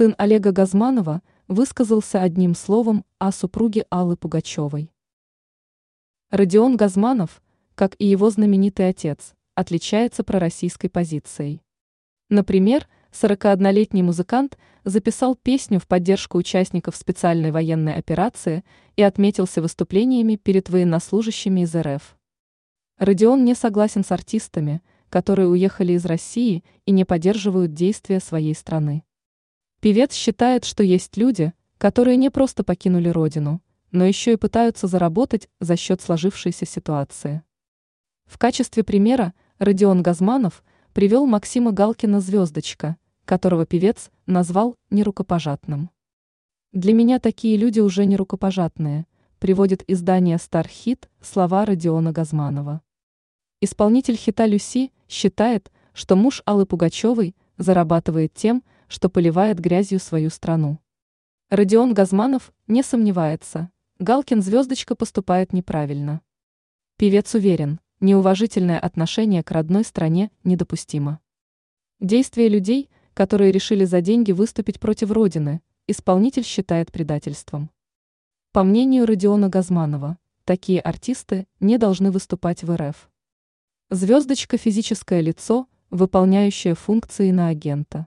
Сын Олега Газманова высказался одним словом о супруге Аллы Пугачевой. Родион Газманов, как и его знаменитый отец, отличается пророссийской позицией. Например, 41-летний музыкант записал песню в поддержку участников специальной военной операции и отметился выступлениями перед военнослужащими из РФ. Родион не согласен с артистами, которые уехали из России и не поддерживают действия своей страны. Певец считает, что есть люди, которые не просто покинули родину, но еще и пытаются заработать за счет сложившейся ситуации. В качестве примера Родион Газманов привел Максима Галкина «Звездочка», которого певец назвал нерукопожатным. «Для меня такие люди уже не рукопожатные», приводит издание «Стархит» слова Родиона Газманова. Исполнитель хита «Люси» считает, что муж Аллы Пугачевой зарабатывает тем, что поливает грязью свою страну. Родион Газманов не сомневается, Галкин звездочка поступает неправильно. Певец уверен, неуважительное отношение к родной стране недопустимо. Действия людей, которые решили за деньги выступить против Родины, исполнитель считает предательством. По мнению Родиона Газманова, такие артисты не должны выступать в РФ. Звездочка – физическое лицо, выполняющее функции на агента.